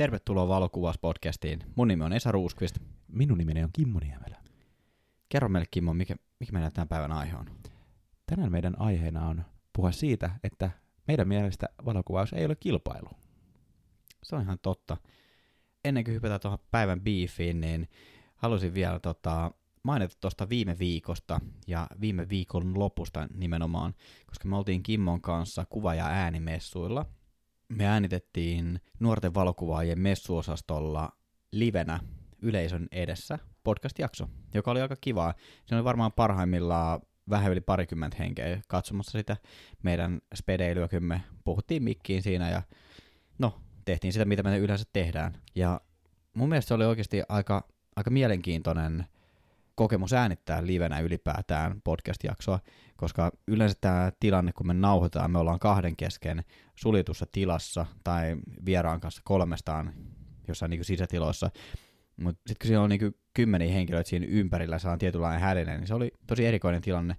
Tervetuloa Valokuvauspodcastiin. Mun nimi on Esa Ruuskvist. Minun nimeni on Kimmo Niemelä. Kerro meille Kimmo, mikä, mikä meidän tämän päivän aihe on? Tänään meidän aiheena on puhua siitä, että meidän mielestä valokuvaus ei ole kilpailu. Se on ihan totta. Ennen kuin hypätään tuohon päivän biifiin, niin halusin vielä tota, mainita tuosta viime viikosta ja viime viikon lopusta nimenomaan, koska me oltiin Kimmon kanssa kuva- ja äänimessuilla. Me äänitettiin nuorten valokuvaajien messuosastolla livenä yleisön edessä podcast-jakso, joka oli aika kivaa. Se oli varmaan parhaimmillaan vähän yli parikymmentä henkeä katsomassa sitä meidän spedeilyä, kun me puhuttiin mikkiin siinä ja no, tehtiin sitä, mitä me yleensä tehdään. Ja mun mielestä se oli oikeasti aika, aika mielenkiintoinen kokemus äänittää livenä ylipäätään podcast-jaksoa, koska yleensä tämä tilanne, kun me nauhoitetaan, me ollaan kahden kesken suljetussa tilassa tai vieraan kanssa kolmestaan jossain niin sisätiloissa, mutta sitten kun siellä on niin kymmeniä henkilöitä siinä ympärillä, saa tietynlainen hälinä, niin se oli tosi erikoinen tilanne.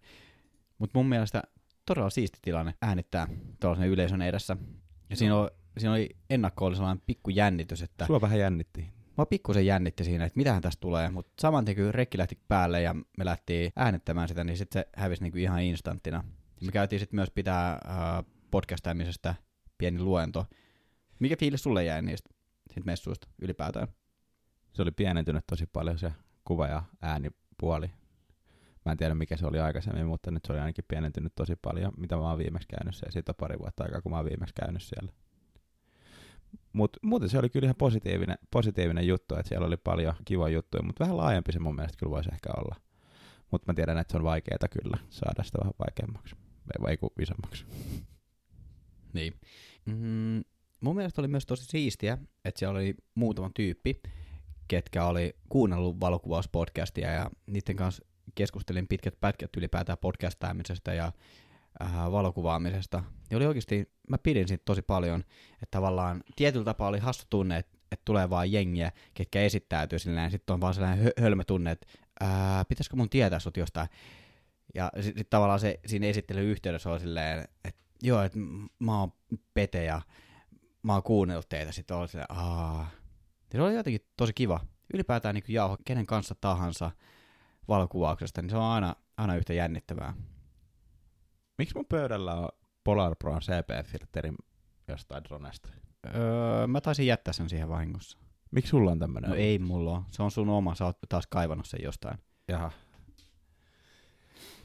Mutta mun mielestä todella siisti tilanne äänittää tuollaisen yleisön edessä. Ja siinä oli, siinä oli ennakko sellainen pikku jännitys, että... Sua vähän jännitti. Mä pikkusen jännitti siinä, että mitähän tästä tulee, mutta saman tien kun rekki lähti päälle ja me lähtiin äänittämään sitä, niin sitten se hävisi niinku ihan instanttina. Me käytiin sitten myös pitää äh, podcastaamisesta pieni luento. Mikä fiilis sulle jäi niistä siitä messuista ylipäätään? Se oli pienentynyt tosi paljon se kuva- ja äänipuoli. Mä en tiedä mikä se oli aikaisemmin, mutta nyt se oli ainakin pienentynyt tosi paljon, mitä mä oon viimeksi käynyt siellä. Siitä on pari vuotta aikaa, kun mä oon viimeksi käynyt siellä. Mutta muuten se oli kyllä ihan positiivinen, positiivinen juttu, että siellä oli paljon kiva juttuja, mutta vähän laajempi se mun mielestä kyllä voisi ehkä olla. Mutta mä tiedän, että se on vaikeaa kyllä saada sitä vähän vaikeammaksi, vai kuin isommaksi. Niin. Mm, mun mielestä oli myös tosi siistiä, että siellä oli muutama tyyppi, ketkä oli kuunnellut valokuvauspodcastia ja niiden kanssa keskustelin pitkät pätkät ylipäätään podcastaamisesta ja äh, valokuvaamisesta. Ja oli oikeasti, mä pidin siitä tosi paljon, että tavallaan tietyllä tapaa oli hassu tunne, että, että tulee vaan jengiä, ketkä esittäytyy silleen, sitten on vaan sellainen hö- hölmö tunne, että äh, pitäisikö mun tietää sut jostain. Ja sitten sit tavallaan se siinä esittelyyhteydessä oli silleen, että joo, että mä oon Pete ja mä oon kuunnellut teitä, sitten oli silleen, aah. Ja se oli jotenkin tosi kiva. Ylipäätään niin jauho kenen kanssa tahansa valokuvauksesta, niin se on aina, aina yhtä jännittävää. Miksi mun pöydällä on Polar Pro CP-filterin jostain dronesta? Öö, mä taisin jättää sen siihen vahingossa. Miksi sulla on tämmönen? No ei mulla ole. Se on sun oma, sä oot taas kaivannut sen jostain. Jaha.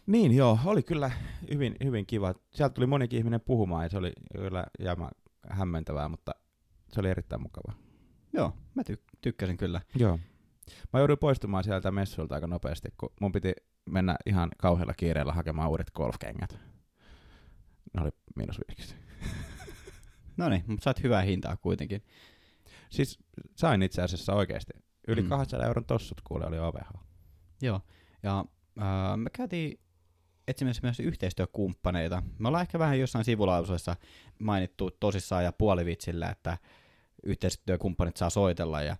Niin joo, oli kyllä hyvin, hyvin kiva. Sieltä tuli monikin ihminen puhumaan ja se oli kyllä jäämä hämmentävää, mutta se oli erittäin mukava. Joo, mä ty- tykkäsin kyllä. Joo. Mä jouduin poistumaan sieltä messuilta aika nopeasti, kun mun piti mennä ihan kauhealla kiireellä hakemaan uudet golfkengät. Ne oli miinus viisi. No niin, mutta sait hyvää hintaa kuitenkin. Siis sain itse asiassa oikeasti. Yli Mm. mm. 200 euron tossut kuule oli OVH. Joo, ja äh, me käytiin etsimässä myös yhteistyökumppaneita. Me ollaan ehkä vähän jossain sivulausuissa mainittu tosissaan ja puolivitsillä, että yhteistyökumppanit saa soitella. Ja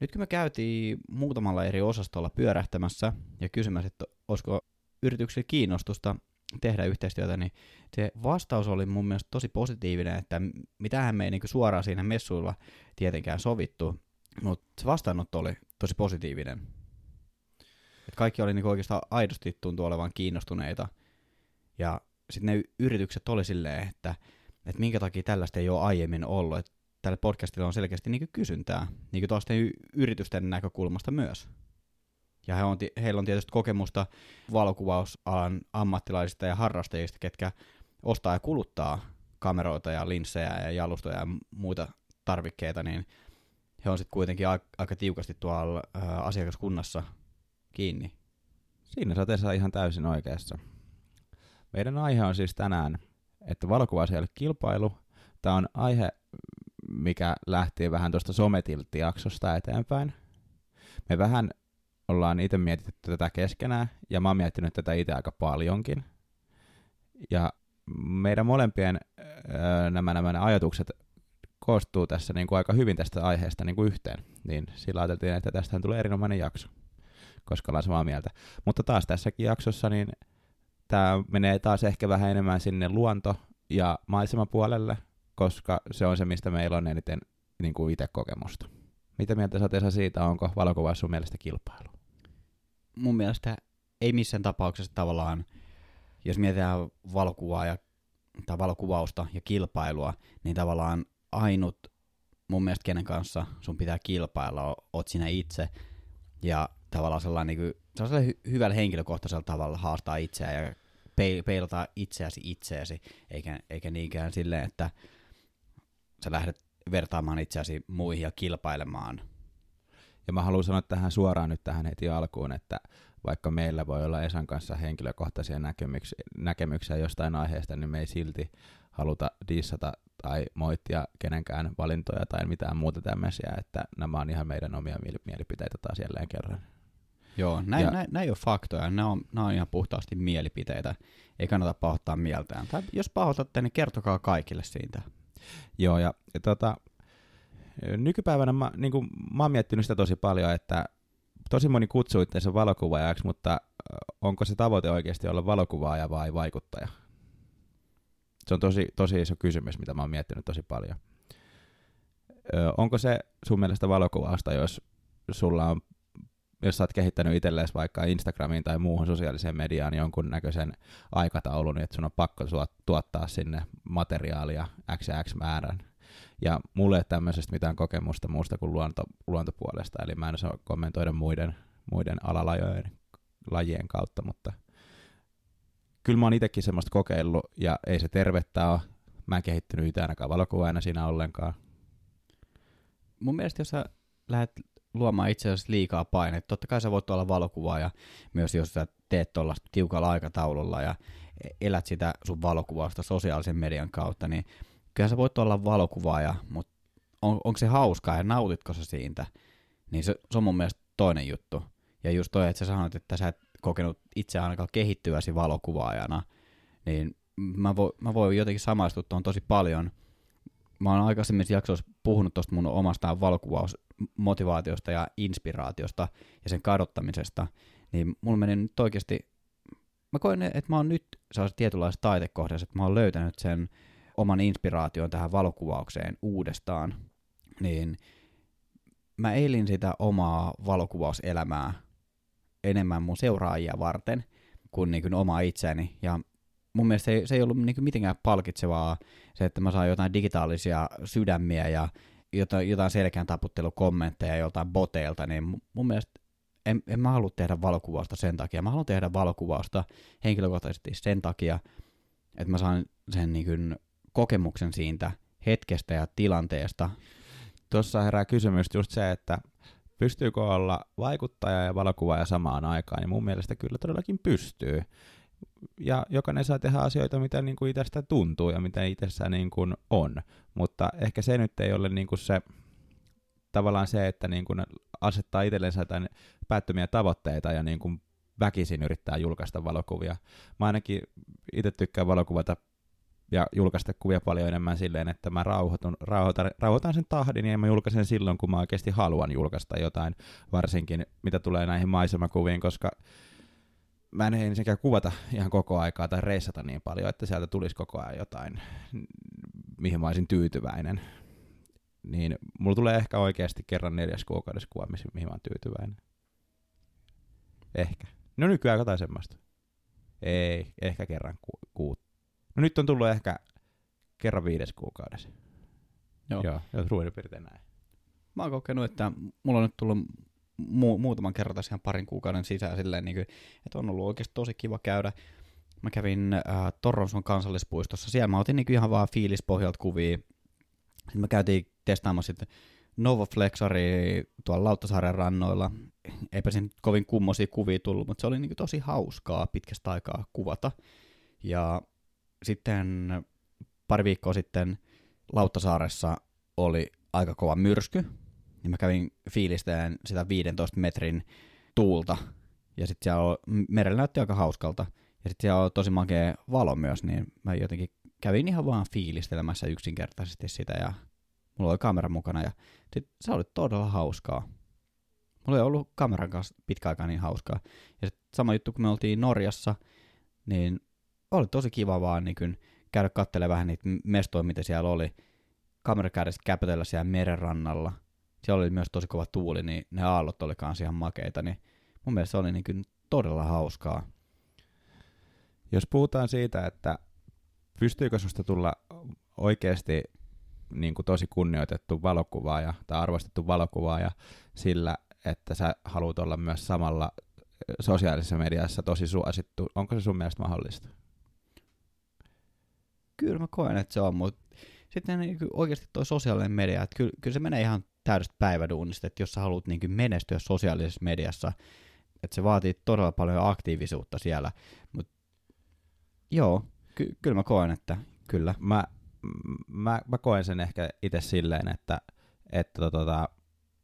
nyt kun me käytiin muutamalla eri osastolla pyörähtämässä ja kysymässä, että olisiko yrityksille kiinnostusta tehdä yhteistyötä, niin se vastaus oli mun mielestä tosi positiivinen, että mitähän me ei niin suoraan siinä messuilla tietenkään sovittu, mutta se vastaanotto oli tosi positiivinen. Et kaikki oli niinku oikeastaan aidosti tuntuu olevan kiinnostuneita. Ja sitten ne yritykset oli silleen, että, että minkä takia tällaista ei ole aiemmin ollut. Että tälle podcastille on selkeästi niinku kysyntää, tuosta y- yritysten näkökulmasta myös. Ja he on, heillä on tietysti kokemusta valokuvausalan ammattilaisista ja harrastajista, ketkä ostaa ja kuluttaa kameroita ja linssejä ja jalustoja ja muita tarvikkeita, niin he on sitten kuitenkin aika tiukasti tuolla ää, asiakaskunnassa kiinni. Siinä sä oot Esa ihan täysin oikeassa. Meidän aihe on siis tänään, että valokuvaus ei ole kilpailu. Tämä on aihe, mikä lähti vähän tuosta sometiltti-jaksosta eteenpäin. Me vähän ollaan itse mietitty tätä keskenään, ja mä oon miettinyt tätä itse aika paljonkin. Ja meidän molempien öö, nämä, nämä ajatukset koostuu tässä niin kuin aika hyvin tästä aiheesta niin kuin yhteen. Niin sillä ajateltiin, että tästähän tulee erinomainen jakso, koska ollaan samaa mieltä. Mutta taas tässäkin jaksossa, niin tämä menee taas ehkä vähän enemmän sinne luonto- ja maisemapuolelle, koska se on se, mistä meillä on eniten niin kuin itse kokemusta. Mitä mieltä sä siitä, onko valokuvaus sun mielestä kilpailu? Mun mielestä ei missään tapauksessa tavallaan, jos mietitään valokuvaa ja, tai valokuvausta ja kilpailua, niin tavallaan ainut mun mielestä kenen kanssa sun pitää kilpailla, oot sinä itse, ja tavallaan sellainen, niin kuin, sellaisella hy- hyvällä henkilökohtaisella tavalla haastaa itseään ja peilata itseäsi itseäsi, eikä, eikä niinkään silleen, että sä lähdet vertaamaan itseäsi muihin ja kilpailemaan. Ja mä haluan sanoa tähän suoraan nyt tähän heti alkuun, että vaikka meillä voi olla Esan kanssa henkilökohtaisia näkemyksiä, näkemyksiä jostain aiheesta, niin me ei silti haluta dissata tai moittia kenenkään valintoja tai mitään muuta tämmöisiä, että nämä on ihan meidän omia mielipiteitä taas jälleen kerran. Joo, näin, ja, näin, näin ei ole faktoja, nämä on, nämä on ihan puhtaasti mielipiteitä, ei kannata pahoittaa mieltään. Tai jos pahoitatte, niin kertokaa kaikille siitä. Joo, ja, ja tota, nykypäivänä mä, niin kuin, mä oon miettinyt sitä tosi paljon, että tosi moni kutsuu itseänsä valokuvaajaksi, mutta onko se tavoite oikeasti olla valokuvaaja vai vaikuttaja? Se on tosi, tosi iso kysymys, mitä mä oon miettinyt tosi paljon. Ö, onko se sun mielestä valokuvausta, jos sulla on jos sä oot kehittänyt itsellesi vaikka Instagramiin tai muuhun sosiaaliseen mediaan jonkun näköisen aikataulun, että sun on pakko tuottaa sinne materiaalia x x määrän. Ja mulle ei tämmöisestä mitään kokemusta muusta kuin luonto, luontopuolesta, eli mä en osaa kommentoida muiden, muiden alalajojen lajien kautta, mutta kyllä mä oon itsekin semmoista kokeillut, ja ei se tervettä ole. Mä en kehittynyt itse ainakaan valokuvaajana siinä ollenkaan. Mun mielestä jos sä lähdet luomaan itse asiassa liikaa painetta. Totta kai sä voit olla valokuvaaja myös, jos sä teet tuolla tiukalla aikataululla ja elät sitä sun valokuvausta sosiaalisen median kautta, niin kyllä sä voit olla valokuvaaja, mutta on, onko se hauskaa ja nautitko sä siitä, niin se, se on mun mielestä toinen juttu. Ja just toi, että sä sanoit, että sä et kokenut itse ainakaan kehittyväsi valokuvaajana, niin mä, vo, mä voin jotenkin samaistua tuon tosi paljon. Mä oon aikaisemmissa jaksoissa puhunut tuosta mun omasta valokuvaus motivaatiosta ja inspiraatiosta ja sen kadottamisesta, niin mulla meni nyt oikeasti, mä koen, että mä oon nyt sellaisessa tietynlaisessa taitekohdassa, että mä oon löytänyt sen oman inspiraation tähän valokuvaukseen uudestaan, niin mä elin sitä omaa valokuvauselämää enemmän mun seuraajia varten kuin, niin kuin omaa itseäni, ja mun mielestä se ei, se ei ollut niin kuin mitenkään palkitsevaa se, että mä saan jotain digitaalisia sydämiä ja jotain, selkeän taputtelukommentteja joltain boteilta, niin mun mielestä en, en mä halua tehdä valokuvausta sen takia. Mä haluan tehdä valokuvausta henkilökohtaisesti sen takia, että mä saan sen niin kuin kokemuksen siitä hetkestä ja tilanteesta. Tuossa herää kysymys just se, että pystyykö olla vaikuttaja ja valokuvaaja samaan aikaan, niin mun mielestä kyllä todellakin pystyy ja jokainen saa tehdä asioita, mitä niin kuin itsestä tuntuu ja mitä itsessä niin kuin on. Mutta ehkä se nyt ei ole niin kuin se tavallaan se, että niin kuin asettaa itsellensä jotain päättömiä tavoitteita ja niin kuin väkisin yrittää julkaista valokuvia. Mä ainakin itse tykkään valokuvata ja julkaista kuvia paljon enemmän silleen, että mä rauhoitun, rauhoitan, rauhoitan sen tahdin ja mä julkaisen silloin, kun mä oikeasti haluan julkaista jotain, varsinkin mitä tulee näihin maisemakuviin, koska mä en ensinnäkään kuvata ihan koko aikaa tai reissata niin paljon, että sieltä tulisi koko ajan jotain, mihin mä olisin tyytyväinen. Niin mulla tulee ehkä oikeasti kerran neljäs kuukaudessa kuva, mihin mä oon tyytyväinen. Ehkä. No nykyään jotain semmoista. Ei, ehkä kerran ku, ku. No nyt on tullut ehkä kerran viides kuukaudessa. Joo. Joo, jos suurin piirtein näin. Mä oon kokenut, että mulla on nyt tullut mu- muutaman kerran tässä ihan parin kuukauden sisään silleen, niin kuin, että on ollut oikeasti tosi kiva käydä. Mä kävin äh, Torronson kansallispuistossa, siellä mä otin niin ihan vaan fiilispohjalta kuvia. Sitten me käytiin testaamassa sitten Nova Flexari tuolla Lauttasaaren rannoilla. Eipä siinä kovin kummosia kuvia tullut, mutta se oli niin tosi hauskaa pitkästä aikaa kuvata. Ja sitten pari viikkoa sitten Lauttasaaressa oli aika kova myrsky, niin mä kävin fiilistämään sitä 15 metrin tuulta, ja sitten siellä merellä näytti aika hauskalta, ja sitten siellä on tosi makea valo myös, niin mä jotenkin kävin ihan vaan fiilistelemässä yksinkertaisesti sitä, ja mulla oli kamera mukana, ja sit se oli todella hauskaa. Mulla ei ollut kameran kanssa pitkä aikaa niin hauskaa. Ja sit sama juttu, kun me oltiin Norjassa, niin oli tosi kiva vaan niin kun käydä katselemaan vähän niitä mestoja, mitä siellä oli. kamerakädessä käpötellä siellä merenrannalla. Siellä oli myös tosi kova tuuli, niin ne aallot oli kanssa ihan makeita, niin mun mielestä se oli niin kuin todella hauskaa. Jos puhutaan siitä, että pystyykö susta tulla oikeasti niin kuin tosi kunnioitettu valokuvaaja tai arvostettu valokuvaaja sillä, että sä haluat olla myös samalla sosiaalisessa mediassa tosi suosittu. Onko se sun mielestä mahdollista? Kyllä mä koen, että se on, mutta sitten niin oikeasti tuo sosiaalinen media, että kyllä, kyllä se menee ihan täydestä päiväduunista, että jos sä haluat niin menestyä sosiaalisessa mediassa, että se vaatii todella paljon aktiivisuutta siellä, mutta joo, ky- kyllä mä koen, että kyllä. Mä, mä, mä koen sen ehkä itse silleen, että, että tota,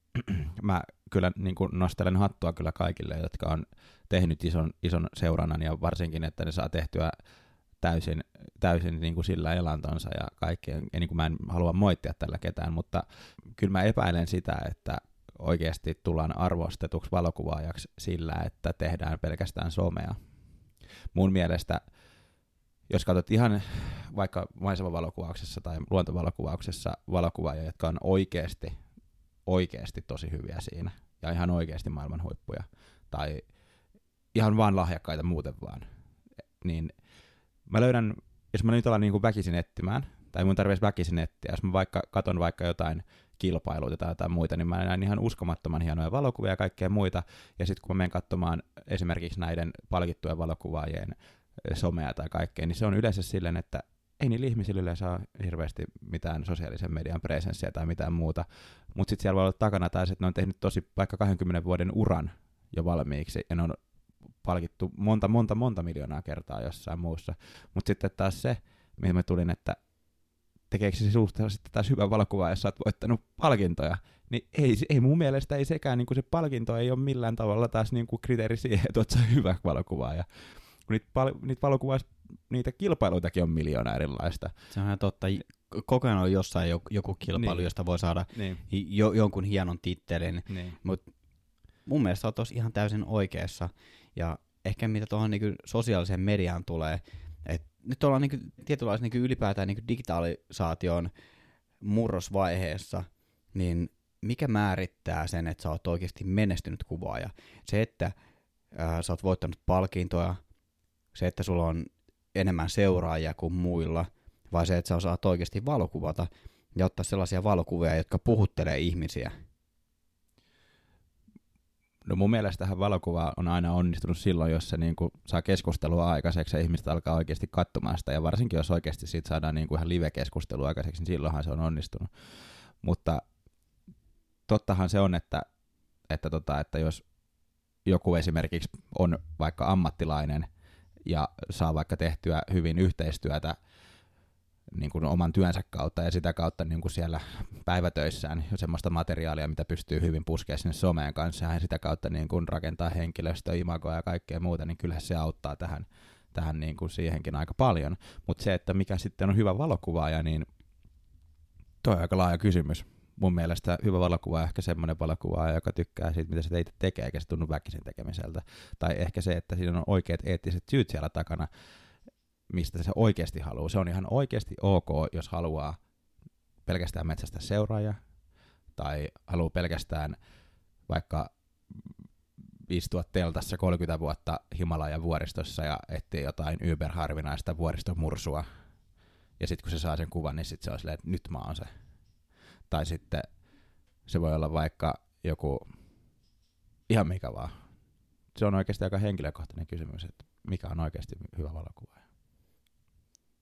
mä kyllä niin kuin nostelen hattua kyllä kaikille, jotka on tehnyt ison, ison seurannan ja varsinkin, että ne saa tehtyä täysin, täysin niin kuin sillä elantonsa ja kaikkea. Ja niin kuin mä en halua moittia tällä ketään, mutta kyllä mä epäilen sitä, että oikeasti tullaan arvostetuksi valokuvaajaksi sillä, että tehdään pelkästään somea. Mun mielestä, jos katsot ihan vaikka maisemavalokuvauksessa tai luontovalokuvauksessa valokuvaajia, jotka on oikeasti, oikeasti tosi hyviä siinä ja ihan oikeasti maailman huippuja tai ihan vaan lahjakkaita muuten vaan, niin mä löydän, jos mä nyt alan niin kuin väkisin etsimään, tai mun tarvitsisi väkisin etsiä, jos mä vaikka katon vaikka jotain kilpailuita tai jotain muita, niin mä näen ihan uskomattoman hienoja valokuvia ja kaikkea muita, ja sitten kun mä menen katsomaan esimerkiksi näiden palkittujen valokuvaajien somea tai kaikkea, niin se on yleensä silleen, että ei niillä ihmisillä yleensä ole hirveästi mitään sosiaalisen median presenssiä tai mitään muuta, mutta sitten siellä voi olla takana taas, että ne on tehnyt tosi vaikka 20 vuoden uran jo valmiiksi, ja ne on palkittu monta, monta, monta miljoonaa kertaa jossain muussa. Mutta sitten taas se, mihin mä tulin, että tekeekö se suhteen sitten taas hyvä valokuva, jos sä oot voittanut palkintoja, niin ei, ei mun mielestä ei sekään, niin kuin se palkinto ei ole millään tavalla taas niin kuin kriteeri siihen, että oot sä hyvä valokuvaaja. Kun niitä, pal- niitä valokuvaa, niitä kilpailuitakin on miljoona erilaista. Se on ihan totta. Koko ajan on jossain joku kilpailu, niin. josta voi saada niin. jo, jonkun hienon tittelin, niin. mutta mun mielestä oot ihan täysin oikeassa. Ja ehkä mitä tuohon niin sosiaaliseen mediaan tulee, että nyt ollaan niin tietynlaisen niin ylipäätään niin digitalisaation murrosvaiheessa, niin mikä määrittää sen, että sä oot oikeasti menestynyt kuvaaja? Se, että ää, sä oot voittanut palkintoja, se, että sulla on enemmän seuraajia kuin muilla, vai se, että sä osaat oikeasti valokuvata ja ottaa sellaisia valokuvia, jotka puhuttelee ihmisiä – No mun mielestä tähän valokuva on aina onnistunut silloin, jos se niin kuin saa keskustelua aikaiseksi ja ihmiset alkaa oikeasti katsomaan sitä. Ja varsinkin jos oikeasti siitä saadaan niin kuin ihan live-keskustelua aikaiseksi, niin silloinhan se on onnistunut. Mutta tottahan se on, että, että, tota, että jos joku esimerkiksi on vaikka ammattilainen ja saa vaikka tehtyä hyvin yhteistyötä niin kuin oman työnsä kautta ja sitä kautta niin kuin siellä päivätöissään semmoista materiaalia, mitä pystyy hyvin puskemaan sinne someen kanssa ja sitä kautta niin kuin rakentaa henkilöstöä, imagoa ja kaikkea muuta, niin kyllähän se auttaa tähän, tähän niin kuin siihenkin aika paljon. Mutta se, että mikä sitten on hyvä valokuvaaja, niin toi on aika laaja kysymys. Mun mielestä hyvä valokuva on ehkä semmoinen valokuvaaja, joka tykkää siitä, mitä se itse tekee, eikä se tunnu väkisin tekemiseltä. Tai ehkä se, että siinä on oikeat eettiset syyt siellä takana, mistä se oikeasti haluaa. Se on ihan oikeasti ok, jos haluaa pelkästään metsästä seuraaja tai haluaa pelkästään vaikka istua teltassa 30 vuotta Himalajan vuoristossa ja etsiä jotain yberharvinaista vuoristomursua. Ja sitten kun se saa sen kuvan, niin sitten se on silleen, että nyt mä oon se. Tai sitten se voi olla vaikka joku ihan mikä vaan. Se on oikeasti aika henkilökohtainen kysymys, että mikä on oikeasti hyvä valokuva.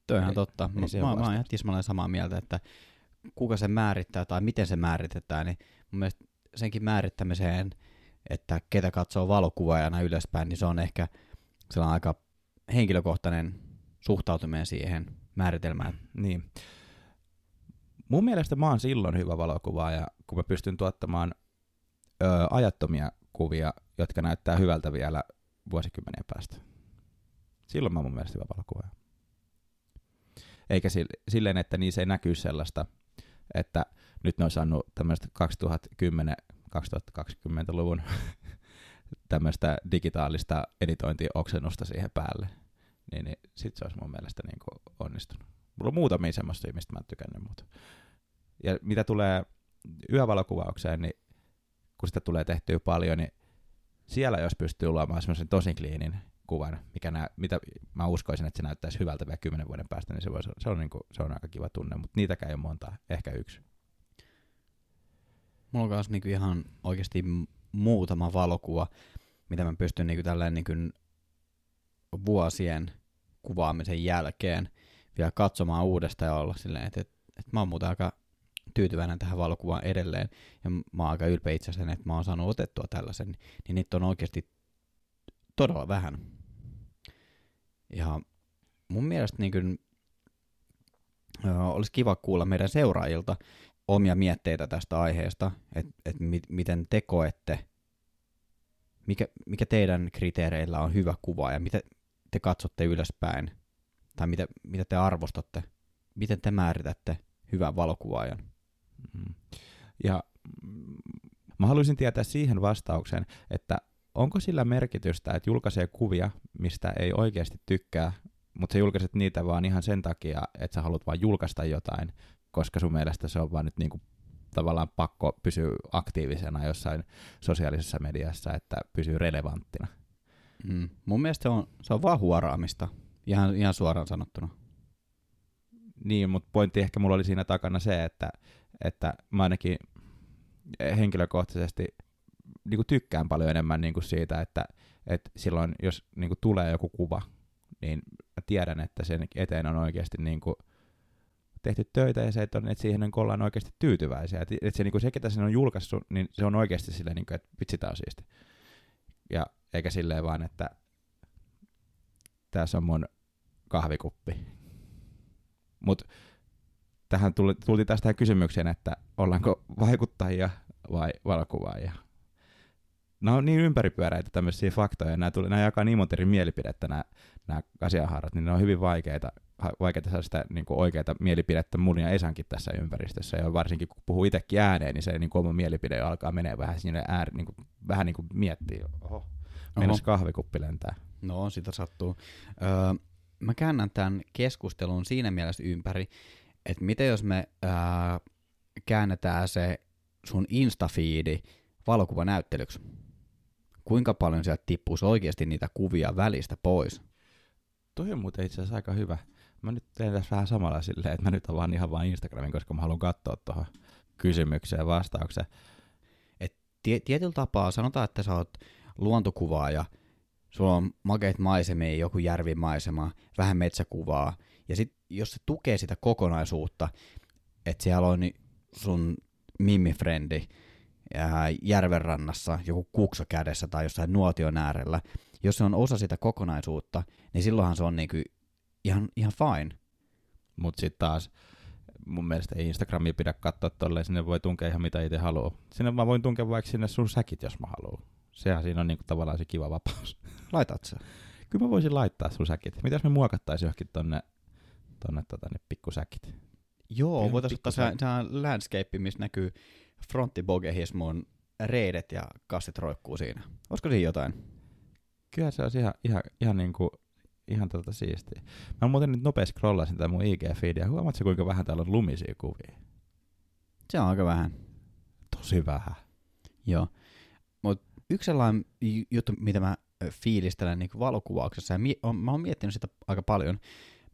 Toi on ihan totta. Ei, mä, mä, mä oon ihan tismalleen samaa mieltä, että kuka se määrittää tai miten se määritetään, niin mun mielestä senkin määrittämiseen, että ketä katsoo valokuvaajana ylöspäin, niin se on ehkä sellainen aika henkilökohtainen suhtautuminen siihen määritelmään. Niin. Mun mielestä mä oon silloin hyvä valokuvaaja, kun mä pystyn tuottamaan ö, ajattomia kuvia, jotka näyttää hyvältä vielä vuosikymmenen päästä. Silloin mä oon mun mielestä hyvä valokuvaaja eikä silleen, että niissä ei näkyy sellaista, että nyt ne on saanut tämmöistä 2010-2020-luvun tämmöistä digitaalista editointioksennusta siihen päälle, niin, niin sit se olisi mun mielestä niin kuin onnistunut. Mulla on muutamia semmoista, mistä mä en tykännyt, mutta Ja mitä tulee yövalokuvaukseen, niin kun sitä tulee tehtyä paljon, niin siellä jos pystyy luomaan semmoisen tosi kliinin kuvan, mikä nää, mitä mä uskoisin, että se näyttäisi hyvältä vielä kymmenen vuoden päästä, niin se, voisi, se, on, niin kuin, se on aika kiva tunne, mutta niitäkään ei ole monta, ehkä yksi. Mulla on myös niinku ihan oikeasti muutama valokuva, mitä mä pystyn niinku tälleen niinku vuosien kuvaamisen jälkeen vielä katsomaan uudestaan ja olla silleen, että, että, että mä oon muuten aika tyytyväinen tähän valokuvaan edelleen, ja mä oon aika ylpeä itse asiassa, että mä oon saanut otettua tällaisen, niin niitä on oikeasti todella vähän. Ja mun mielestä niin kuin, olisi kiva kuulla meidän seuraajilta omia mietteitä tästä aiheesta, että et mi- miten te koette, mikä, mikä teidän kriteereillä on hyvä kuva ja mitä te katsotte ylöspäin, tai mitä, mitä te arvostatte, miten te määritätte hyvän valokuvaajan. Mm. Ja mm, mä haluaisin tietää siihen vastauksen, että onko sillä merkitystä, että julkaisee kuvia, mistä ei oikeasti tykkää, mutta sä julkaiset niitä vaan ihan sen takia, että sä haluat vaan julkaista jotain, koska sun mielestä se on vaan nyt niinku tavallaan pakko pysyä aktiivisena jossain sosiaalisessa mediassa, että pysyy relevanttina. Mm. Mun mielestä se on, se on vaan huoraamista, ihan, ihan suoraan sanottuna. Niin, mutta pointti ehkä mulla oli siinä takana se, että, että mä ainakin henkilökohtaisesti niin kuin tykkään paljon enemmän niin kuin siitä, että, että silloin jos niin kuin tulee joku kuva, niin mä tiedän, että sen eteen on oikeasti niin kuin tehty töitä ja se, että, on, että siihen niin ollaan oikeasti tyytyväisiä. Että, että se, niin kuin se, ketä sen on julkaissut, niin se on oikeasti silleen, niin kuin, että vitsi, tää on siisti. Ja eikä silleen vaan, että tässä on mun kahvikuppi. Mutta tähän tuli, tultiin taas tähän kysymykseen, että ollaanko vaikuttajia vai valokuvaajia. Nämä on niin ympäripyöräitä tämmöisiä faktoja, nämä, tuli, nämä jakaa niin monta eri mielipidettä nämä, nämä asianhaarat, niin ne on hyvin vaikeita, vaikeita saada sitä niin kuin oikeaa mielipidettä mun ja Esankin tässä ympäristössä, ja varsinkin kun puhuu itsekin ääneen, niin se niin kuin oma mielipide alkaa menee vähän sinne ääri, niin kuin, vähän niin kuin miettii, oho, mennäs kahvikuppi lentää. No, sitä sattuu. Öö, mä käännän tämän keskustelun siinä mielessä ympäri, että miten jos me öö, käännetään se sun Instafiidi valokuvanäyttelyksi? Kuinka paljon sieltä tippuisi oikeasti niitä kuvia välistä pois? Toi on muuten itse asiassa aika hyvä. Mä nyt teen tässä vähän samalla silleen, että mä nyt avaan ihan vain Instagramin, koska mä haluan katsoa tuohon kysymykseen vastaukseen. Et tie- tietyllä tapaa sanotaan, että sä oot luontokuvaaja, sulla on makeita maisemia, joku järvimaisema, vähän metsäkuvaa, ja sit jos se tukee sitä kokonaisuutta, että siellä on sun mimifrendi järvenrannassa, joku kukso kädessä tai jossain nuotion äärellä, jos se on osa sitä kokonaisuutta, niin silloinhan se on niinku ihan, ihan fine. Mutta sitten taas mun mielestä ei Instagramia pidä katsoa tolleen, sinne voi tunkea ihan mitä itse haluaa. Sinne mä voin tunkea vaikka sinne sun säkit, jos mä haluan. Sehän siinä on niinku tavallaan se kiva vapaus. Laitat sä? Kyllä mä voisin laittaa sun säkit. Mitäs me muokattaisiin johonkin tonne, tonne tota, ne pikkusäkit? Joo, voitaisiin ottaa se, se landscape, missä näkyy fronttibogehismun reidet ja kassit roikkuu siinä. Olisiko siinä jotain? Kyllä se olisi ihan, ihan, ihan niinku ihan tota siistiä. Mä muuten nyt nopeasti scrollasin tätä mun IG-feedia. Huomaatko kuinka vähän täällä on lumisia kuvia? Se on aika vähän. Tosi vähän. Joo. Mutta yksi sellainen ju- juttu, mitä mä fiilistelen niin valokuvauksessa, ja mie- on, mä oon miettinyt sitä aika paljon.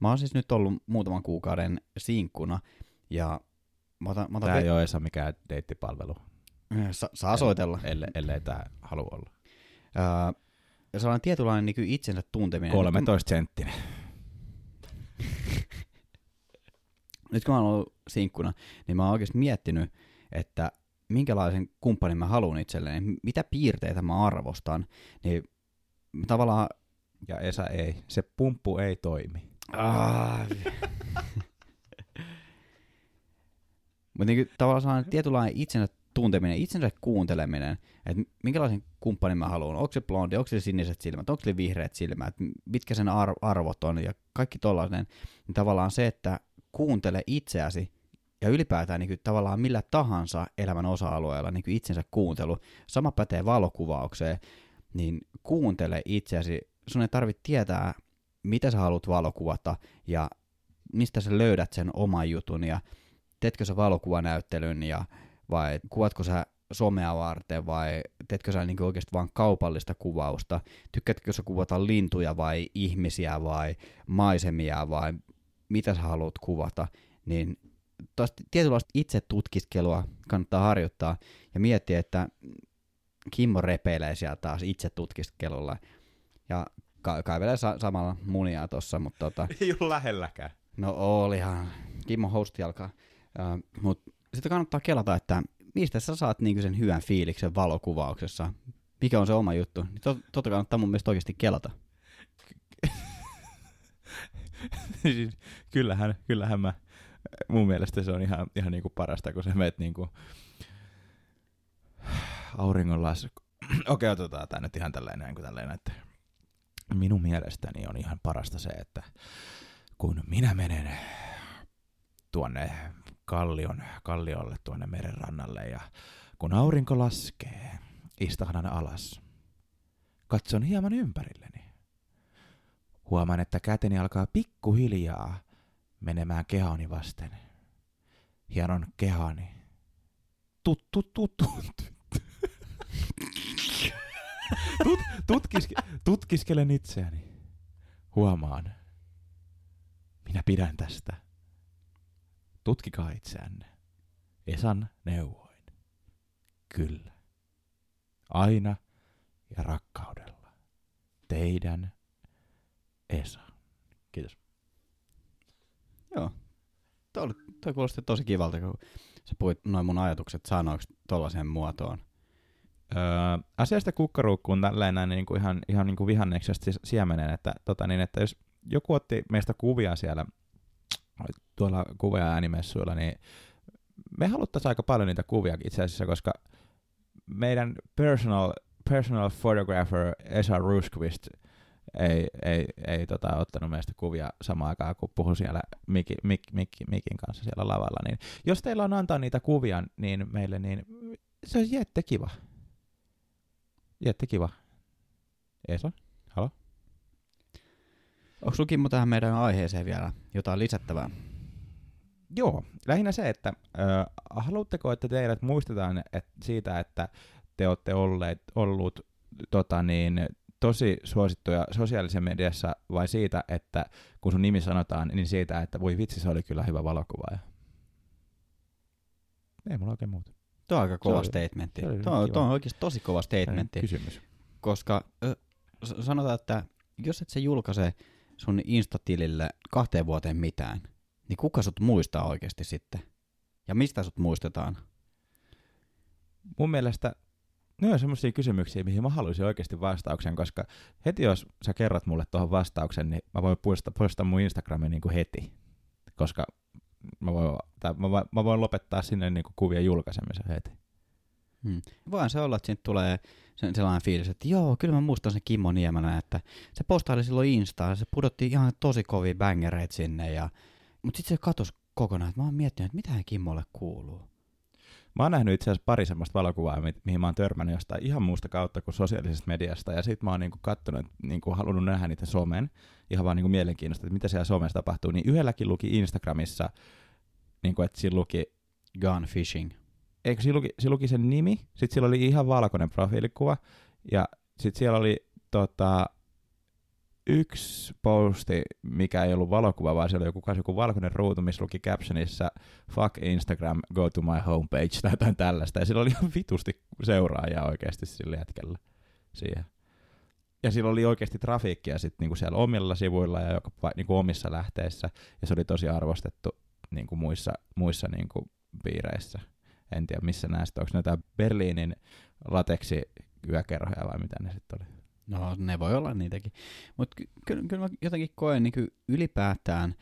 Mä oon siis nyt ollut muutaman kuukauden sinkkuna, ja mä otan, mä otan ve- ei ole edes mikään deittipalvelu, Sa- saa soitella. ellei, ellei tää halua olla. Öö, ja sellainen tietynlainen niin itsensä tunteminen. 13 senttinen. Nyt kun mä oon ollut sinkkuna, niin mä oon oikeasti miettinyt, että minkälaisen kumppanin mä haluan itselleni, mitä piirteitä mä arvostan, niin tavallaan... Ja Esa ei. Se pumppu ei toimi. Ah. Mutta niin tavallaan sellainen tietynlainen itsensä tunteminen, itsensä kuunteleminen, että minkälaisen kumppanin mä haluan, onko se blondi, onko se siniset silmät, onko se vihreät silmät, mitkä sen ar- arvot on ja kaikki tollainen, niin tavallaan se, että kuuntele itseäsi ja ylipäätään niin kuin, tavallaan millä tahansa elämän osa-alueella niin kuin itsensä kuuntelu. Sama pätee valokuvaukseen, niin kuuntele itseäsi. Sun ei tarvitse tietää, mitä sä haluat valokuvata ja mistä sä löydät sen oman jutun ja teetkö sä valokuvanäyttelyn ja vai kuvatko sä somea varten vai teetkö sä niin oikeasti vain kaupallista kuvausta? Tykkäätkö sä kuvata lintuja vai ihmisiä vai maisemia vai mitä sä haluat kuvata? Niin taas tietynlaista itse tutkiskelua kannattaa harjoittaa ja miettiä, että Kimmo repeilee siellä taas itse tutkiskelulla ja ka- kaivelee sa- samalla munia tossa, mutta tota, Ei ole lähelläkään. no olihan, Kimmo hosti alkaa, mutta sitten kannattaa kelata, että mistä sä saat niinku sen hyvän fiiliksen valokuvauksessa, mikä on se oma juttu, niin tot, totta kannattaa mun mielestä oikeasti kelata. siis kyllähän, kyllähän mä, mun mielestä se on ihan, ihan niinku parasta, kun sä meet niinku auringonlas... Okei, otetaan tää nyt ihan tälleen näin kuin tälleen, että minun mielestäni on ihan parasta se, että kun minä menen tuonne kallion, kalliolle tuonne merenrannalle ja kun aurinko laskee, istahdan alas. Katson hieman ympärilleni. Huomaan, että käteni alkaa pikkuhiljaa menemään kehoni vasten. Hienon kehani. Tut, tut, tut, tut. Tut, tutkiske, tutkiskelen itseäni. Huomaan. Minä pidän tästä. Tutkikaa itseänne. Esan neuvoin. Kyllä. Aina ja rakkaudella. Teidän Esa. Kiitos. Joo. Toi, oli, toi kuulosti tosi kivalta, kun sä puhuit noin mun ajatukset sanoiksi tollaiseen muotoon. Öö, asiasta kukkaruukkuun tälleen näin niin kuin ihan, ihan niin kuin vihanneksesta siemeneen, että, tota niin, että jos joku otti meistä kuvia siellä tuolla kuva- ja äänimessuilla, niin me haluttaisiin aika paljon niitä kuvia itse asiassa, koska meidän personal, personal photographer Esa Ruskvist ei, ei, ei tota, ottanut meistä kuvia samaan aikaan, kun puhui siellä Miki, Mik, Mik, Mikin kanssa siellä lavalla. Niin jos teillä on antaa niitä kuvia niin meille, niin se on jette kiva. Jette kiva. Esa, halo? Onko sulla Kimmo tähän meidän aiheeseen vielä jotain lisättävää? Joo, lähinnä se, että ö, haluatteko, että teidät muistetaan et, siitä, että te olette olleet, ollut tota niin, tosi suosittuja sosiaalisessa mediassa, vai siitä, että kun sun nimi sanotaan, niin siitä, että voi vitsi, se oli kyllä hyvä valokuvaaja? Ei mulla oikein muuta. Tuo on aika kova oli- statementti. se Tuo, kiva. tuo on oikeasti tosi kova statementti, Kysymys. koska ö, sanotaan, että jos et sä julkaise sun Insta-tilille kahteen vuoteen mitään, niin kuka sut muistaa oikeasti sitten? Ja mistä sut muistetaan? Mun mielestä ne on semmoisia kysymyksiä, mihin mä haluaisin oikeasti vastauksen, koska heti jos sä kerrot mulle tuohon vastauksen, niin mä voin poistaa, poistaa mun Instagramin niin kuin heti, koska mä voin, tai mä, mä voin lopettaa sinne niin kuin kuvien julkaisemisen heti. Hmm. Voihan se olla, että siitä tulee sen, sellainen fiilis, että joo, kyllä mä muistan sen Kimmo Niemelä, että se postaili silloin Instaan, se pudotti ihan tosi kovia bangereita sinne, ja... mutta sitten se katosi kokonaan, että mä oon miettinyt, että mitä Kimmolle kuuluu. Mä oon nähnyt itse asiassa pari semmoista valokuvaa, mi- mihin mä oon törmännyt jostain ihan muusta kautta kuin sosiaalisesta mediasta, ja sit mä oon niinku kattonut, niinku halunnut nähdä niitä somen, ihan vaan niinku mielenkiinnosta, että mitä siellä somessa tapahtuu, niin yhdelläkin luki Instagramissa, niinku, että siinä luki Gun fishing. Eikö siinä luki, siinä luki sen nimi, sitten siellä oli ihan valkoinen profiilikuva, ja sitten siellä oli tota, yksi posti, mikä ei ollut valokuva, vaan siellä oli joku, joku valkoinen ruutu, missä luki captionissa fuck Instagram, go to my homepage, tai jotain tällaista, ja sillä oli ihan vitusti seuraajia oikeasti sillä hetkellä siihen. Ja sillä oli oikeasti trafiikkia sitten niinku siellä omilla sivuilla ja joka, niinku omissa lähteissä, ja se oli tosi arvostettu niinku muissa, muissa niinku piireissä en tiedä missä näistä, onko jotain Berliinin lateksi yökerhoja vai mitä ne sitten oli. No ne voi olla niitäkin. Mutta ky- kyllä, kyllä mä jotenkin koen niin ylipäätään,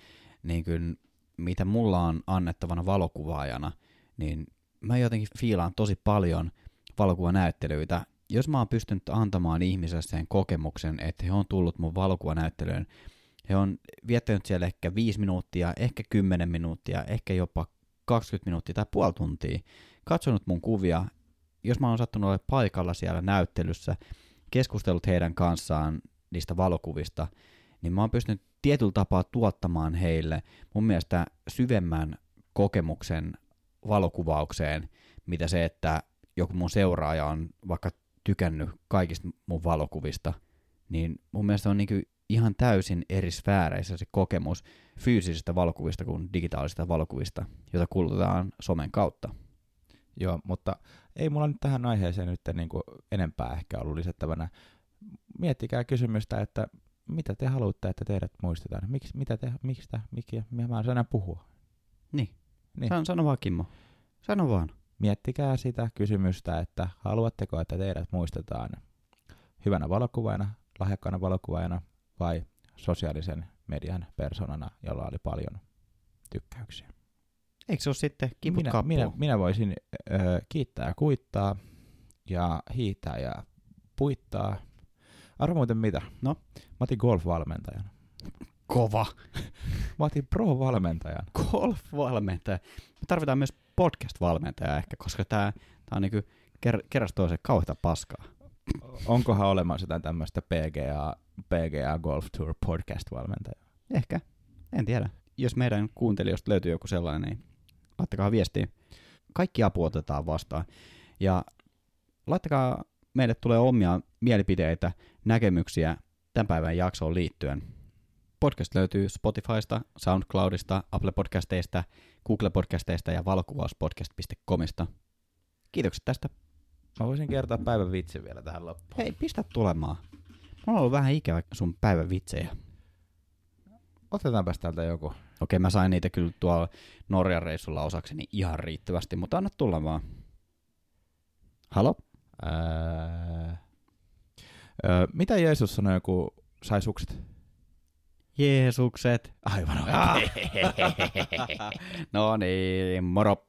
niin kuin, mitä mulla on annettavana valokuvaajana, niin mä jotenkin fiilaan tosi paljon valokuvanäyttelyitä. Jos mä oon pystynyt antamaan ihmiselle sen kokemuksen, että he on tullut mun valokuvanäyttelyyn, he on viettänyt siellä ehkä 5 minuuttia, ehkä 10 minuuttia, ehkä jopa 20 minuuttia tai puoli tuntia, katsonut mun kuvia, jos mä oon sattunut olla paikalla siellä näyttelyssä, keskustellut heidän kanssaan niistä valokuvista, niin mä oon pystynyt tietyllä tapaa tuottamaan heille mun mielestä syvemmän kokemuksen valokuvaukseen, mitä se, että joku mun seuraaja on vaikka tykännyt kaikista mun valokuvista, niin mun mielestä on niin ihan täysin eri sfääreissä se kokemus fyysisistä valokuvista kuin digitaalisista valokuvista, joita kulutetaan somen kautta. Joo, mutta ei mulla nyt tähän aiheeseen nyt niin kuin enempää ehkä ollut lisättävänä. Miettikää kysymystä, että mitä te haluatte, että teidät muistetaan? Miks, mitä te, miksi, miksi, mä en enää puhua. Niin. niin. Sano, sano vaan Kimmo. Sano vaan. Miettikää sitä kysymystä, että haluatteko, että teidät muistetaan hyvänä valokuvaajana, lahjakkaana valokuvaajana vai sosiaalisen median persoonana, jolla oli paljon tykkäyksiä. Eikö se ole sitten minä, minä, minä voisin ö, kiittää ja kuittaa ja hiihtää ja puittaa. Arvo muuten mitä? No? Mä otin golf-valmentajan. Kova. Mä otin pro-valmentajan. Golf-valmentaja. Me tarvitaan myös podcast-valmentaja ehkä, koska tää, tää on niinku ker- kerras toiseen kauheita paskaa. Onkohan olemassa jotain tämmöistä PGA, PGA Golf Tour podcast-valmentajaa? Ehkä. En tiedä. Jos meidän kuuntelijoista löytyy joku sellainen, niin laittakaa viestiä. Kaikki apu otetaan vastaan. Ja laittakaa meille tulee omia mielipiteitä, näkemyksiä tämän päivän jaksoon liittyen. Podcast löytyy Spotifysta, SoundCloudista, Apple Podcasteista, Google Podcasteista ja valokuvauspodcast.comista. Kiitokset tästä. Mä voisin kertoa päivän vitsi vielä tähän loppuun. Hei, pistä tulemaan. Mulla on ollut vähän ikävä sun päivän vitsejä. Otetaanpa täältä joku. Okei, mä sain niitä kyllä tuolla Norjan reissulla osakseni ihan riittävästi, mutta anna tulla vaan. Halo? Ää... Öö, mitä Jeesus sanoi, kun sai sukset? Jeesukset. Aivan oikein. no niin, moro.